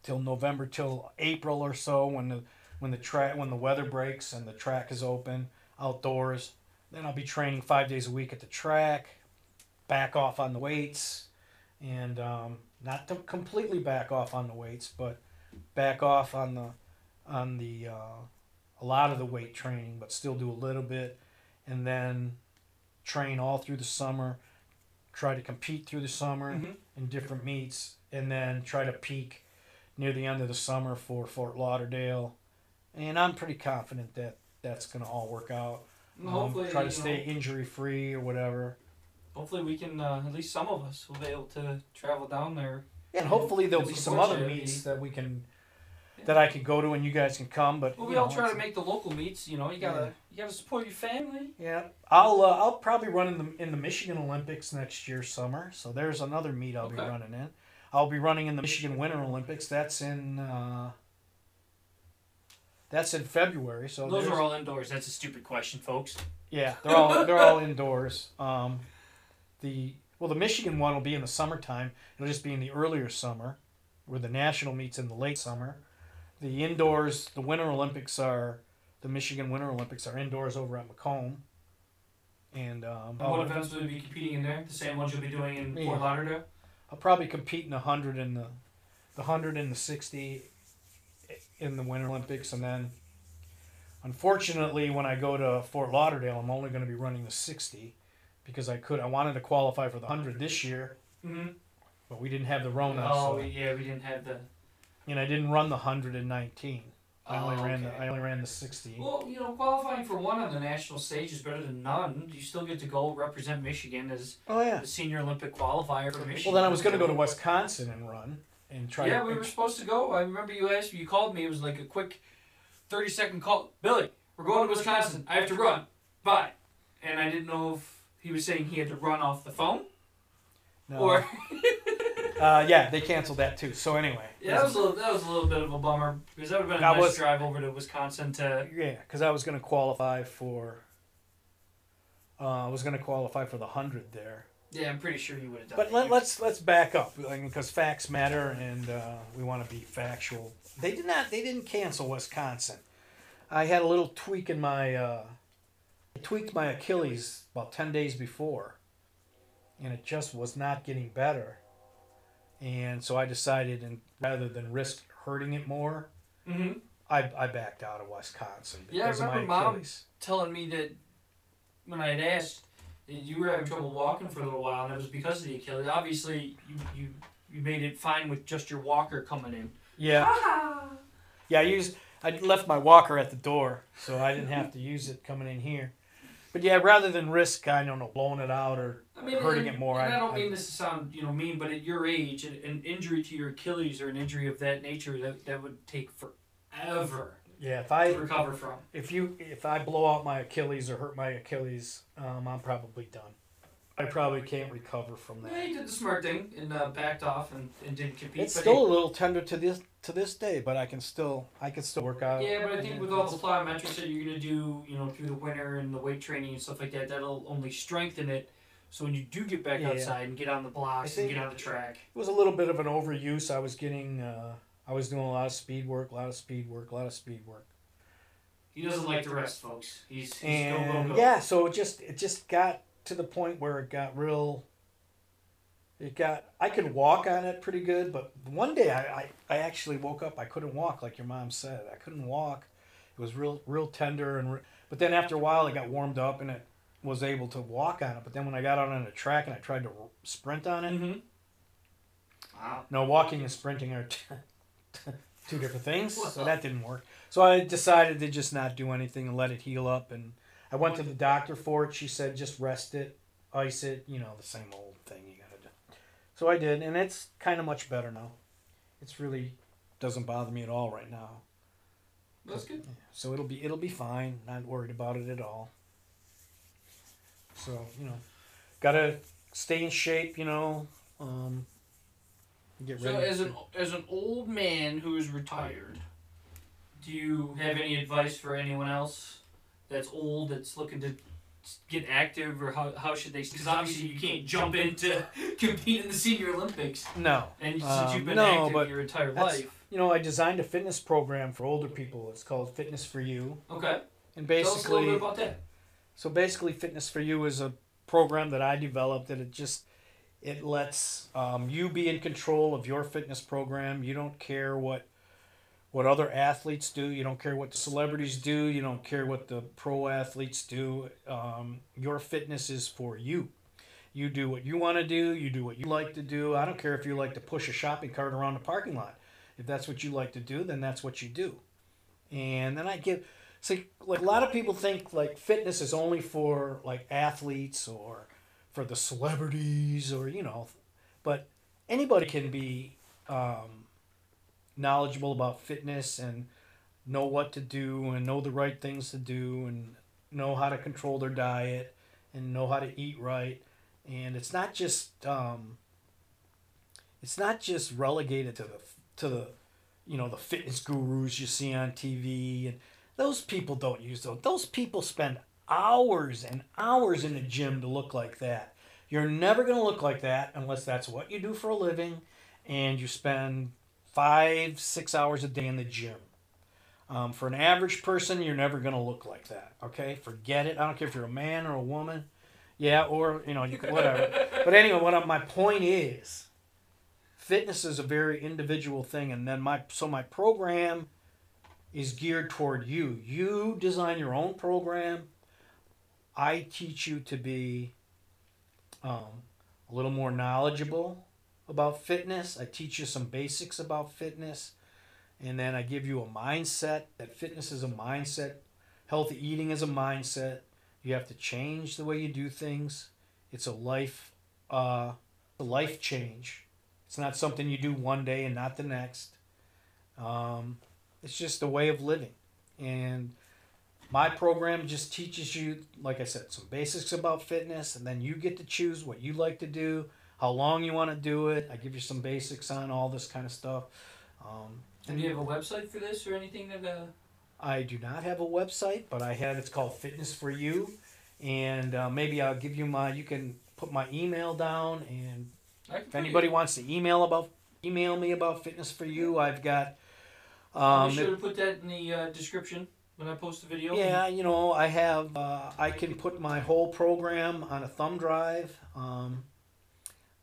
till November till April or so when the when the track when the weather breaks and the track is open outdoors. Then I'll be training five days a week at the track, back off on the weights, and um, not to completely back off on the weights, but back off on the on the uh, a lot of the weight training, but still do a little bit, and then train all through the summer, try to compete through the summer Mhm. in different meets, and then try to peak near the end of the summer for Fort Lauderdale. And I'm pretty confident that that's going to all work out. Um, hopefully, try to stay injury free or whatever. hopefully we can uh, at least some of us will be able to travel down there. And hopefully there'll be some other meets that we can that I could go to and you guys can come. But Well, you we all know, try to make the local meets. You know, you gotta you gotta support your family. Yeah, I'll uh, I'll probably run in the in the Michigan Olympics next year summer. So there's another meet I'll be running in. I'll be running in the Michigan Winter Olympics. That's in uh, that's in February. So Those are all indoors. That's a stupid question, folks. yeah, they're all they're all indoors. Um, the well, the Michigan one will be in the summertime. It'll just be in the earlier summer, where the national meets in the late summer. The indoors, the Winter Olympics are the Michigan Winter Olympics are indoors over at Macomb. And um, what events will you be competing in there? The same ones you'll be doing in Yeah. Fort Lauderdale. I'll probably compete in the hundred and the, the hundred and the sixty, in the Winter Olympics, and then, unfortunately, when I go to Fort Lauderdale, I'm only going to be running the sixty, because I could I wanted to qualify for the hundred this year, Mm-hmm. but we didn't have the Rona, Oh so, yeah, we didn't have the. And I didn't run the hundred and nineteen. I oh, only Oh, ran the. I only ran the sixty. Well, you know, qualifying for one on the national stage is better than none. You still get to go represent Michigan as Oh yeah. the senior Olympic qualifier for Michigan. Well, then I was going to go to Wisconsin and run and try Yeah, to. we were supposed to go. I remember you asked. You called me. It was like a quick, thirty second call. Billy, we're going to Wisconsin. I have to run. Bye. And I didn't know if he was saying he had to run off the phone no. or. uh, yeah, they canceled that too. So anyway. yeah, that was a little, that was a little bit of a bummer because that would have been a I nice was- drive over to Wisconsin to. Yeah, because I was going to qualify for. Uh, I was going to qualify for the hundred there, Yeah, I'm pretty sure he would have done. but let, let's let's back up because facts matter and uh, we want to be factual. They did not. They didn't cancel Wisconsin. I had a little tweak in my. Uh, tweaked my Achilles about ten days before, and it just was not getting better. And so I decided, and rather than risk hurting it more, Mhm. I, I backed out of Wisconsin Yeah, I because of my remember Mom Achilles. telling me that when I had asked, you were having trouble walking for a little while, and it was because of the Achilles. Obviously, you you, you made it fine with just your walker coming in. Yeah, yeah. I used I left my walker at the door, so I didn't have to use it coming in here. But yeah, rather than risk, I don't know, blowing it out or I mean, hurting and, it more. And I, I- don't I- mean this to sound you know mean, but at your age, an, injury to your Achilles or an injury of that nature that that would take forever yeah, if to I recover from. if you if I blow out my Achilles or hurt my Achilles, um, I'm probably done. I probably can't recover from that. Yeah, that. he did the smart thing and uh, backed off and, and didn't compete. It's but still a little tender to this to this day, but I can still I can still work out. Yeah, but I think with all the plyometrics that you're gonna do, you know, through the winter and the weight training and stuff like that, that'll only strengthen it. So when you do get back Yeah. outside and get on the blocks and get on the track, It was a little bit of an overuse. I was getting uh, I was doing a lot of speed work, a lot of speed work, a lot of speed work. he doesn't like the rest, folks. He's, he's go go go. yeah, so it just it just got to the point where it got real. It got I could walk on it pretty good, but one day I, I, I actually woke up. I couldn't walk like your mom said. I couldn't walk. It was real real tender and re- but then after a while it got warmed up and it was able to walk on it. But then when I got out on the track and I tried to r- sprint on it, Mm-hmm. Wow. no, walking and sprinting are t- two different things, so that didn't work. So I decided to just not do anything and let it heal up. And I went to the doctor for it. She said just rest it, ice it, you know, the same old thing you gotta do. So I did, and it's kind of much better now. It's really doesn't bother me at all right now. That's good. So it'll be it'll be fine. Not worried about it at all. So you know, gotta stay in shape. You know, um, get So ready. So as an as an old man who is retired, do you have any advice for anyone else that's old that's looking to get active or how, how should they because obviously you can't jump into compete in the senior olympics. No, and since Um, you've been no, active but your entire life. you know, I designed a fitness program for older people. It's called Fitness for You, okay. And tell us a little basically, bit about that. so basically, Fitness for You is a program that I developed that it just it lets um, you be in control of your fitness program. You don't care what what other athletes do. You don't care what the celebrities do. You don't care what the pro athletes do. Um, your fitness is for you. You do what you want to do. You do what you like to do. I don't care if you like to push a shopping cart around the parking lot. If that's what you like to do, then that's what you do. And then I give, see, like a lot of people think like fitness is only for like athletes or for the celebrities or you know, but anybody can be um, knowledgeable about fitness and know what to do and know the right things to do and know how to control their diet and know how to eat right. And it's not just um, it's not just relegated to the to the you know the fitness gurus you see on TV and those people don't use those those people spend hours and hours in the gym to look like that. You're never going to look like that unless that's what you do for a living and you spend five six hours a day in the gym. Um, for an average person you're never going to look like that okay? Forget it. I don't care if you're a man or a woman. Yeah or you know you whatever. But anyway what I- my point is fitness is a very individual thing and then my so my program is geared toward you. You design your own program. I teach you to be um, a little more knowledgeable about fitness. I teach you some basics about fitness. And then i give you a mindset that fitness is a mindset. Healthy eating is a mindset. You have to change the way you do things. It's a life uh, a life change. It's not something you do one day and not the next. Um, it's just a way of living. And my program just teaches you, like I said, some basics about fitness, and then you get to choose what you like to do, how long you want to do it. I give you some basics on all this kind of stuff. Um, And do you have a website for this or anything that uh I do not have a website, but I have. It's called Fitness for You, and uh, maybe I'll give you my. You can put my email down, and if anybody wants to email about email me about Fitness for You, I've got. Um, be sure to put that in the uh, description when I post the video. yeah, you know, I have. Uh, I can put my whole program on a thumb drive. Um,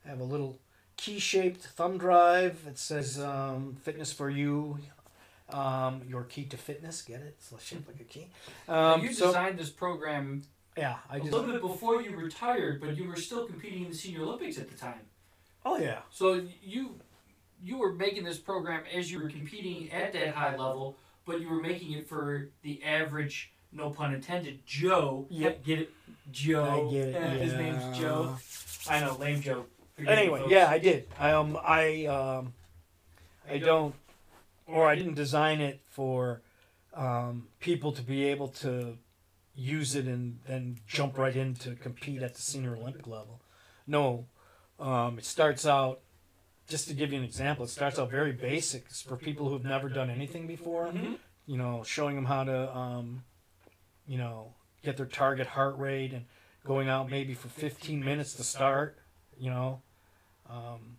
I have a little key-shaped thumb drive. that says um, "Fitness for You." Um, your key to fitness. Get it? It's shaped like a key. Um, you so designed this program yeah, I a just. little bit before you retired, but you were still competing in the Senior Olympics at the time. Oh yeah. So you you were making this program as you were competing at that high level, but you were making it for the average, no pun intended, Joe. Yep. Get it, Joe. I get it. Yeah, His name's. Joe. I know, lame joke. Anyway, yeah, I did. I um, I um, I don't, or I didn't design it for um, people to be able to use it and then jump right in to compete at the senior Olympic level. No, um, it starts out. Just to give you an example, it starts out very basic. It's for people who've never done anything before. Mhm. You know, showing them how to, um, you know, get their target heart rate and going out maybe for 15 minutes to start. You know, um,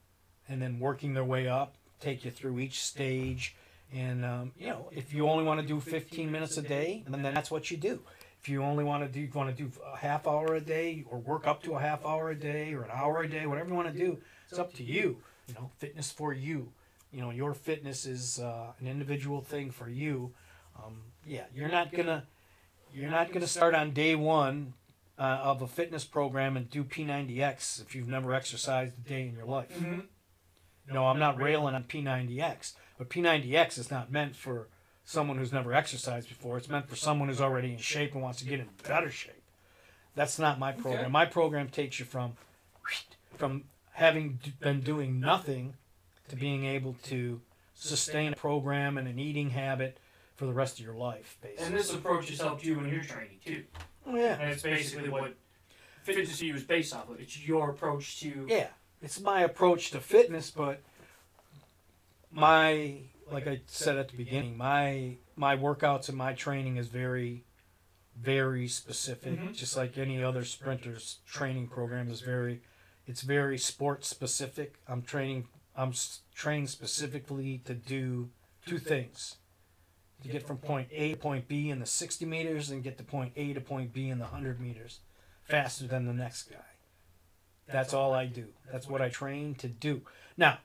and then working their way up, take you through each stage. And um, you know, if you only want to do 15 minutes a day, then that's what you do. If you only want to do want to do a half hour a day, or work up to a half hour a day, or an hour a day, whatever you want to do, it's up to you. You know, fitness for you. You know, your fitness is uh, an individual thing for you. Um, yeah, you're not gonna you're not gonna start on day one uh, of a fitness program and do P90X if you've never exercised a day in your life. Mhm. No, I'm not railing on P90X, but P90X is not meant for someone who's never exercised before. It's meant for someone who's already in shape and wants to get in better shape. That's not my program. Okay. My program takes you from from having been doing nothing to being able to sustain a program and an eating habit for the rest of your life, basically. And this approach has helped you in your training too. Oh, yeah. And it's basically what fitness to you is based off of. It's your approach to Yeah, it's my approach to fitness, but my like I said at the beginning, my my workouts and my training is very very specific, Mhm. just like any other sprinter's training program is very it's very sport specific. I'm training I'm s- trained specifically to do two things. To get from point A to point B in the 60 meters and get to point A to point B in the 100 meters faster than the next guy. That's all I do. That's what I train to do. Now,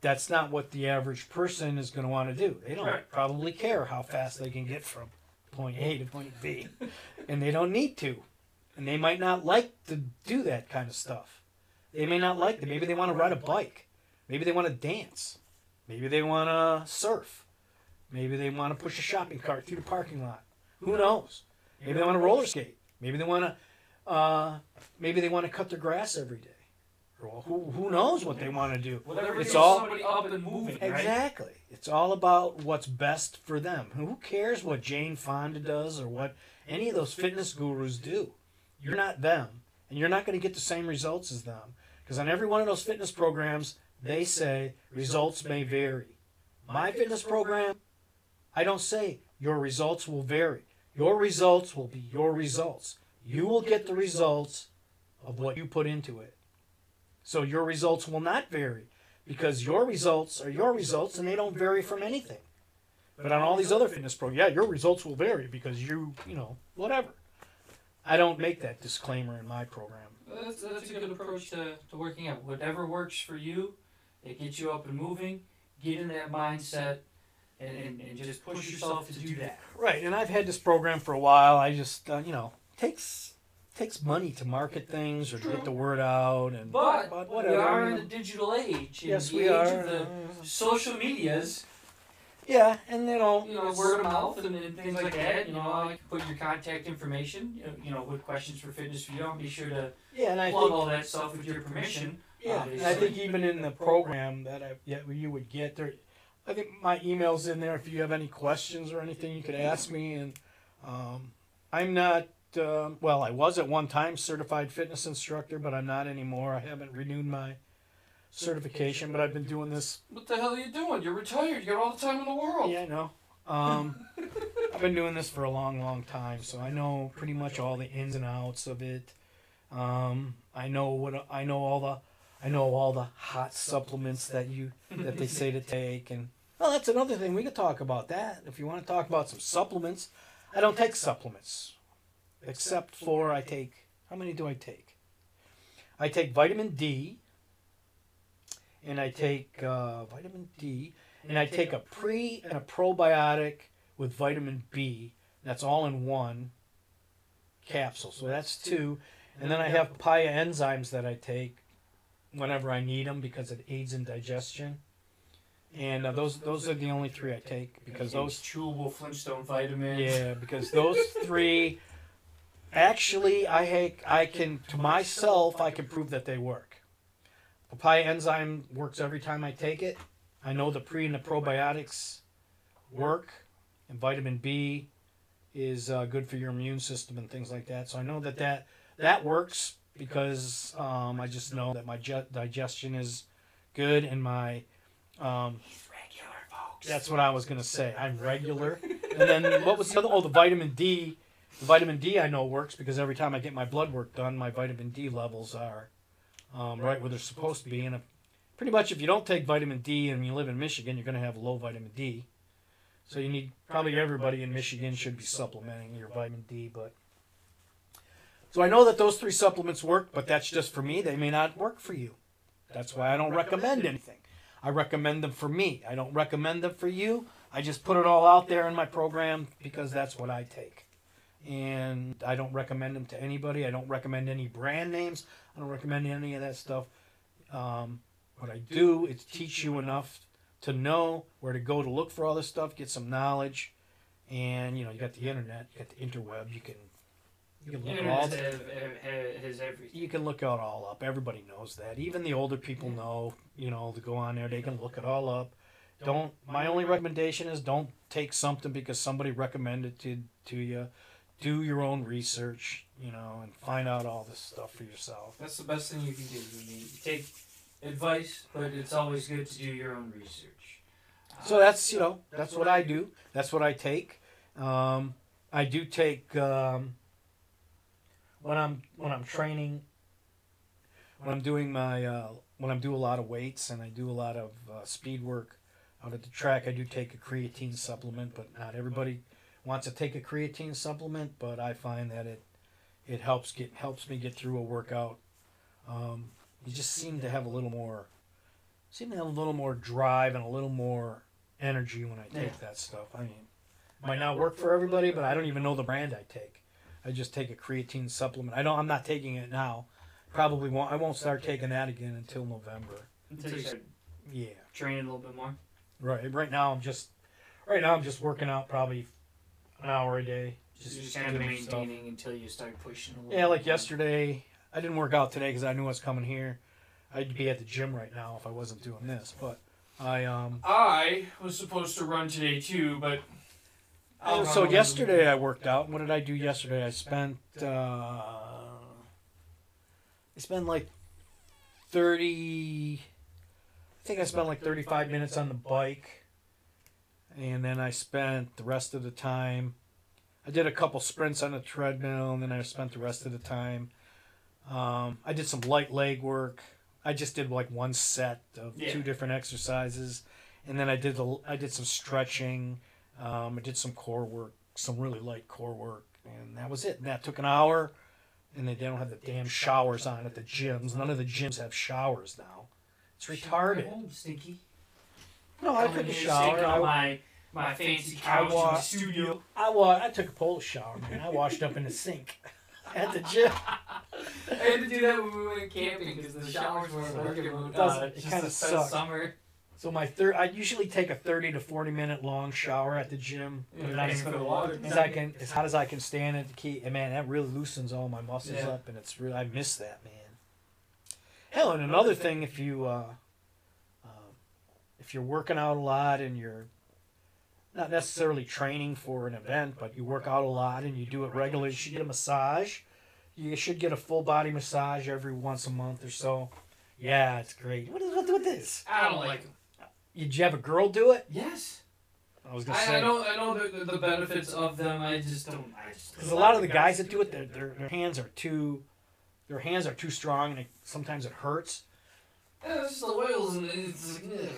that's not what the average person is going to want to do. They don't probably care how fast they can get from point A to point B, and they don't need to, and they might not like to do that kind of stuff. They may not like it. Maybe they want to ride a bike. Maybe they want to dance. Maybe they want to surf. Maybe they want to push a shopping cart through the parking lot. Who knows? Maybe they want to roller skate. Maybe they want to. Uh, maybe they want to cut their grass every day. Or who who knows what they want to do? Whatever It's all- somebody up and moving, right? Exactly. It's all about what's best for them. Who cares what Jane Fonda does or what any of those fitness gurus do? You're not them, and you're not going to get the same results as them. Because on every one of those fitness programs, they say results may vary. My fitness program, I don't say your results will vary. Your results will be your results. You will get the results of what you put into it. So your results will not vary because your results are your results and they don't vary from anything. But on all these other fitness programs, yeah, your results will vary because you, you know, whatever. I don't make that disclaimer in my program. That's, that's a good approach to, to working out. Whatever works for you, it gets you up and moving. Get in that mindset and, and, and just push yourself to do that. Right, and I've had this program for a while. I just, uh, you know, takes takes money to market things or to get the word out and But, whatever. we are in the digital age. In yes, the we age are. Of the social medias, yeah, and you know, you know, word of mouth and, and things like that. You know, I can put your contact information. You know, with questions for fitness for you, I'll be sure to yeah, and I plug all that stuff with your permission. Yeah, and I think even in the program that I, yeah, you would get there, I think my email's in there. If you have any questions or anything, you could ask me. And um, I'm not, um, well, I was at one time certified fitness instructor, but I'm not anymore. I haven't renewed my certification, but I've been doing this. What the hell are you doing? You're retired. You got all the time in the world. Yeah, I know. Um, I've been doing this for a long, long time, so I know pretty much all the ins and outs of it. Um, I know what I know all the I know all the hot supplements that you that they say to take, and well, that's another thing we could talk about that if you want to talk about some supplements. I don't take supplements, except for I take how many do I take? I take vitamin D, and I take uh, vitamin D, and I take a pre and a probiotic with vitamin B. That's all in one capsule. So that's two. And then I have papaya enzymes that I take whenever I need them because it aids in digestion. And uh, those those are the only three I take because those chewable Flintstone vitamins. yeah because those three actually I ha- I can to myself I can prove that they work. Papaya enzyme works every time I take it. I know the pre and the probiotics work, and vitamin B is uh, good for your immune system and things like that. So I know that that that works because um, I just know that my ge- digestion is good and my um, He's regular, folks. that's what I was gonna say. I'm regular. And then what was the other? Oh, the vitamin D. The vitamin D I know works because every time I get my blood work done, my vitamin D levels are um, right where they're supposed to be. And if, pretty much, if you don't take vitamin D and you live in Michigan, you're gonna have low vitamin D. So you need probably everybody in Michigan should be supplementing your vitamin D. But so I know that those three supplements work, but that's just for me. They may not work for you. That's why I don't recommend anything. I recommend them for me. I don't recommend them for you. I just put it all out there in my program because that's what I take. And I don't recommend them to anybody. I don't recommend any brand names. I don't recommend any of that stuff. Um, what I do is teach you enough to know where to go to look for all this stuff, get some knowledge, and you know you got the internet, you got the interweb. You can you can look all. Internet have, have, has everything. You can look it all up. Everybody knows that. Even the older people know. You know to go on there. They can look it all up. Don't. My only recommendation is don't take something because somebody recommended to to you. Do your own research. You know, and find out all this stuff for yourself. That's the best thing you can do. I mean, take advice, but it's always good to do your own research. So that's you know that's what I do. That's what I take. Um, I do take um, when I'm when I'm training. When I'm doing my uh, when I'm doing a lot of weights and I do a lot of uh, speed work out at the track, I do take a creatine supplement. But not everybody wants to take a creatine supplement. But I find that it it helps get helps me get through a workout. Um, you just seem to have a little more seem to have a little more drive and a little more energy when I take Yeah. that stuff. I mean, might not work for everybody, but I don't even know the brand I take. I just take a creatine supplement. I don't. I'm not taking it now. Probably won't. I won't start taking that again until November. Until you start Yeah. training a little bit more. Right. Right now I'm just. Right now I'm just working out probably an hour a day. Just, Just, just kind of doing stuff. maintaining until you start pushing a little. Yeah, like bit yesterday, I didn't work out today because I knew I was coming here. I'd be at the gym right now if I wasn't doing this. But I um. I was supposed to run today too, but. Oh, so yesterday I worked out. What did I do yesterday? I spent uh, I spent like thirty. I think I spent like thirty-five minutes on the bike, and then I spent the rest of the time. I did a couple sprints on the treadmill, and then I spent the rest of the time. Um, I did some light leg work. I just did like one set of Yeah. two different exercises, and then I did the I did some stretching. Um, I did some core work, some really light core work, and that was it. And that took an hour, and they don't have the damn showers on at the gyms. None of the gyms have showers now. It's retarded. Home, stinky. No, I took a shower. I, my my fancy I couch in the studio. I, wa- I took a pole shower, man. I washed up in the sink at the gym. I had to do that when we went camping because the showers weren't working. Uh, it kinda this sucks. Summer. So my third, I usually take a thirty to forty minute long shower at the gym. Put it on Thanks the- for the water. as I can, as hot as I can stand it to keep. And man, that really loosens all my muscles Yeah. up, and it's really I miss that man. Hell, and another thing, if you uh, uh, if you're working out a lot and you're not necessarily training for an event, but you work out a lot and you do it regularly, you should get a massage. You should get a full body massage every once a month or so. Yeah, it's great. What is what with this? I don't like them. Did you have a girl do it? Yes. I was gonna I, say. I know I know the, the benefits of them. I just don't. I just Because a lot of the guys that do it, their, their, their hands are too, their hands are too strong, and it, sometimes it hurts. Yeah, it's just the oils and it's. Like, ugh.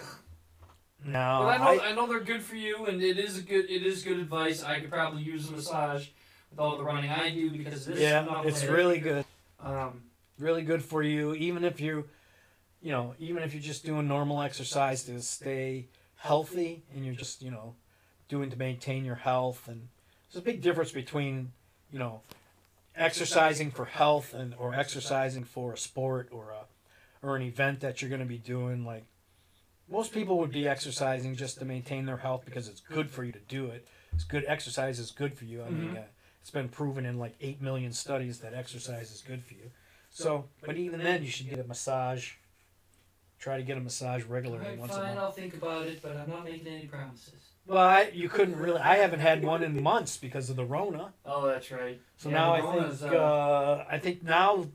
No, But I know I, I, know they're good for you, and it is a good it is good advice. I could probably use a massage with all the running I do because this yeah, knucklehead- it's really good, um really good for you. Even if you, you know, even if you're just doing normal exercise to stay healthy, and you're just you know, doing to maintain your health, and there's a big difference between, you know, exercising for health and or exercising for a sport or a or an event that you're going to be doing like most people would be exercising just to maintain their health because it's good for you to do it. It's good exercise is good for you. I mean Mhm. uh, it's been proven in like 8 million studies that exercise is good for you. So but even then you should get a massage try to get a massage regularly alright, once a fine, month I'll think about it, but I'm not making any promises. well I, you couldn't really i haven't had one in months because of the rona Oh, that's right. so Yeah, now i think Rona's, uh, i think now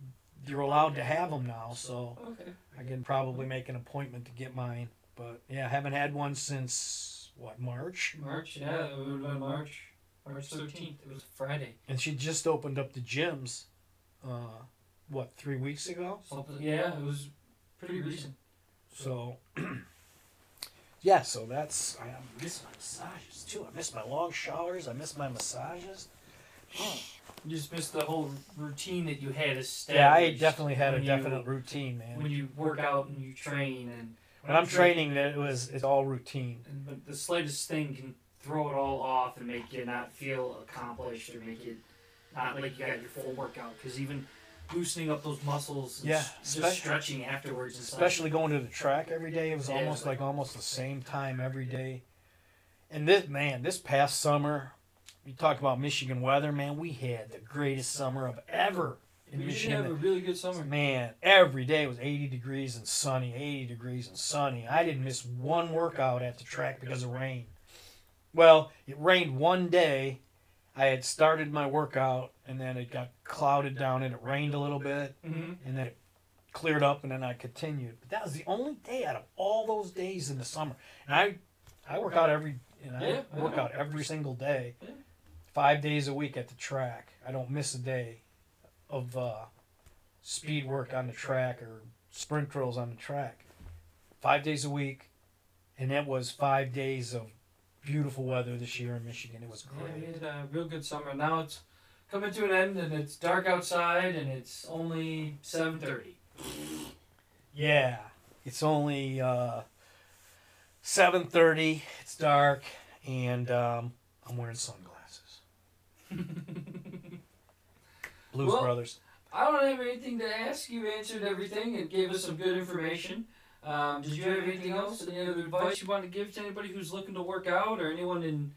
you're allowed to have them now so Okay. I can probably make an appointment to get mine. But yeah, I haven't had one since what March. March, yeah, it would have March. March 13th. It was Friday. And she just opened up the gyms. Uh, what three weeks ago? Something. Yeah, it was pretty recent. So yeah, so that's I miss my massages too. I miss my long showers. I miss my massages. Oh. You just missed the whole routine that you had established. Yeah, I definitely had a when you- definite routine, man. When you work out and you train and. When I'm training, it was it's all routine. And, but the slightest thing can throw it all off and make you not feel accomplished or make it not like you got your full workout. Because even loosening up those muscles, and Yeah, s- just especially- stretching afterwards, and stuff. especially going to the track every day. It was Yeah. almost like almost the same time every day. And this man, this past summer, you talk about Michigan weather, man. We had the greatest summer of ever in we Michigan. have a really good summer. Man, every day was 80 degrees and sunny, 80 degrees and sunny. I didn't miss one workout at the track because of rain. Well, it rained one day. I had started my workout and then it got clouded down and it rained a little bit Mm-hmm. and then it cleared up and then I continued. But that was the only day out of all those days in the summer. And I I work out every you know, Yeah, I work out every single day. Yeah. Five days a week at the track. I don't miss a day of uh, speed work on the track or sprint drills on the track. Five days a week. And it was five days of beautiful weather this year in Michigan. It was Yeah, we great. had a real good summer. Now it's coming to an end, and it's dark outside, and it's only seven thirty. Yeah. It's only uh, seven thirty. It's dark, and um, I'm wearing sunglasses. Blues Well, Brothers. I don't have anything to ask. You answered everything and gave us some good information. Um, did you have anything else? Any other advice you want to give to anybody who's looking to work out or anyone in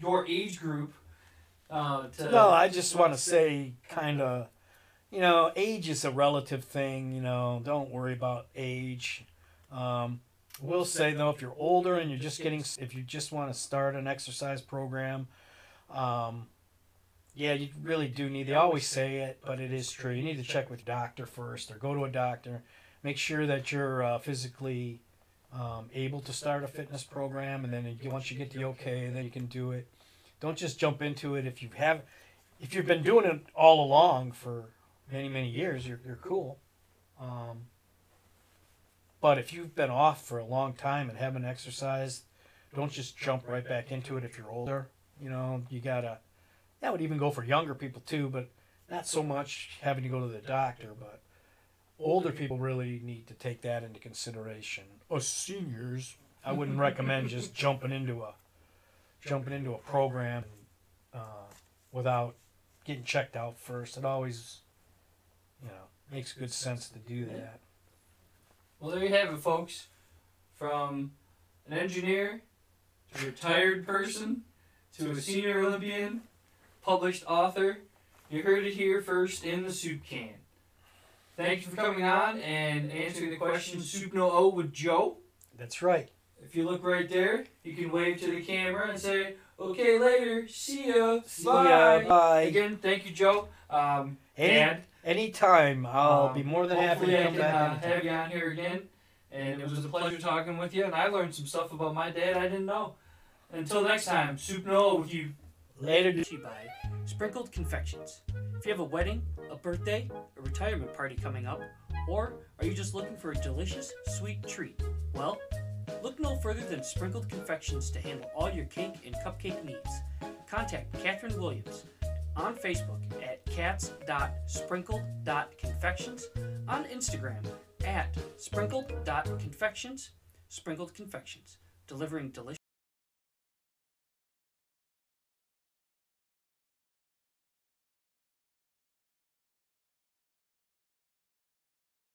your age group? Uh, to, No, I just want to say, kind of, you know, age is a relative thing. You know, don't worry about age. Um, will say though, if you're older and you're just getting, if you just want to start an exercise program, um, yeah, you really do need. They always say it, but it is true. You need to check with your doctor first, or go to a doctor. Make sure that you're uh, physically um, able to start a fitness program, and then once you get the okay, then you can do it. Don't just jump into it if you have, if you've been doing it all along for many many years. You're you're cool. Um, but if you've been off for a long time and haven't exercised, don't just jump right back into it if you're older. You know, you gotta. That would even go for younger people too, but not so much having to go to the doctor. But older people really need to take that into consideration. Us seniors, I wouldn't recommend just jumping into a jumping into a program uh, without getting checked out first. It always, you know, makes good sense to do that. Well, there you have it, folks. From an engineer to a retired person to a senior Olympian, published author, you heard it here first in the soup can. Thank you for coming on and answering the question Soup No O with Joe. That's right. If you look right there, you can wave to the camera and say, okay, later, see ya, See bye. ya. Bye. Again, thank you, Joe. Um, Any- and Anytime, I'll Um, be more than happy to come can back. uh, have you on here again. And it was a pleasure talking with you. And I learned some stuff about my dad I didn't know. Until next time, Soup No O with you. Later. brought to by Sprinkled Confections. If you have a wedding, a birthday, a retirement party coming up, or are you just looking for a delicious, sweet treat? Well, look no further than Sprinkled Confections to handle all your cake and cupcake needs. Contact Catherine Williams on Facebook at cats.sprinkled.confections, on Instagram at sprinkled.confections, sprinkled confections, delivering delicious.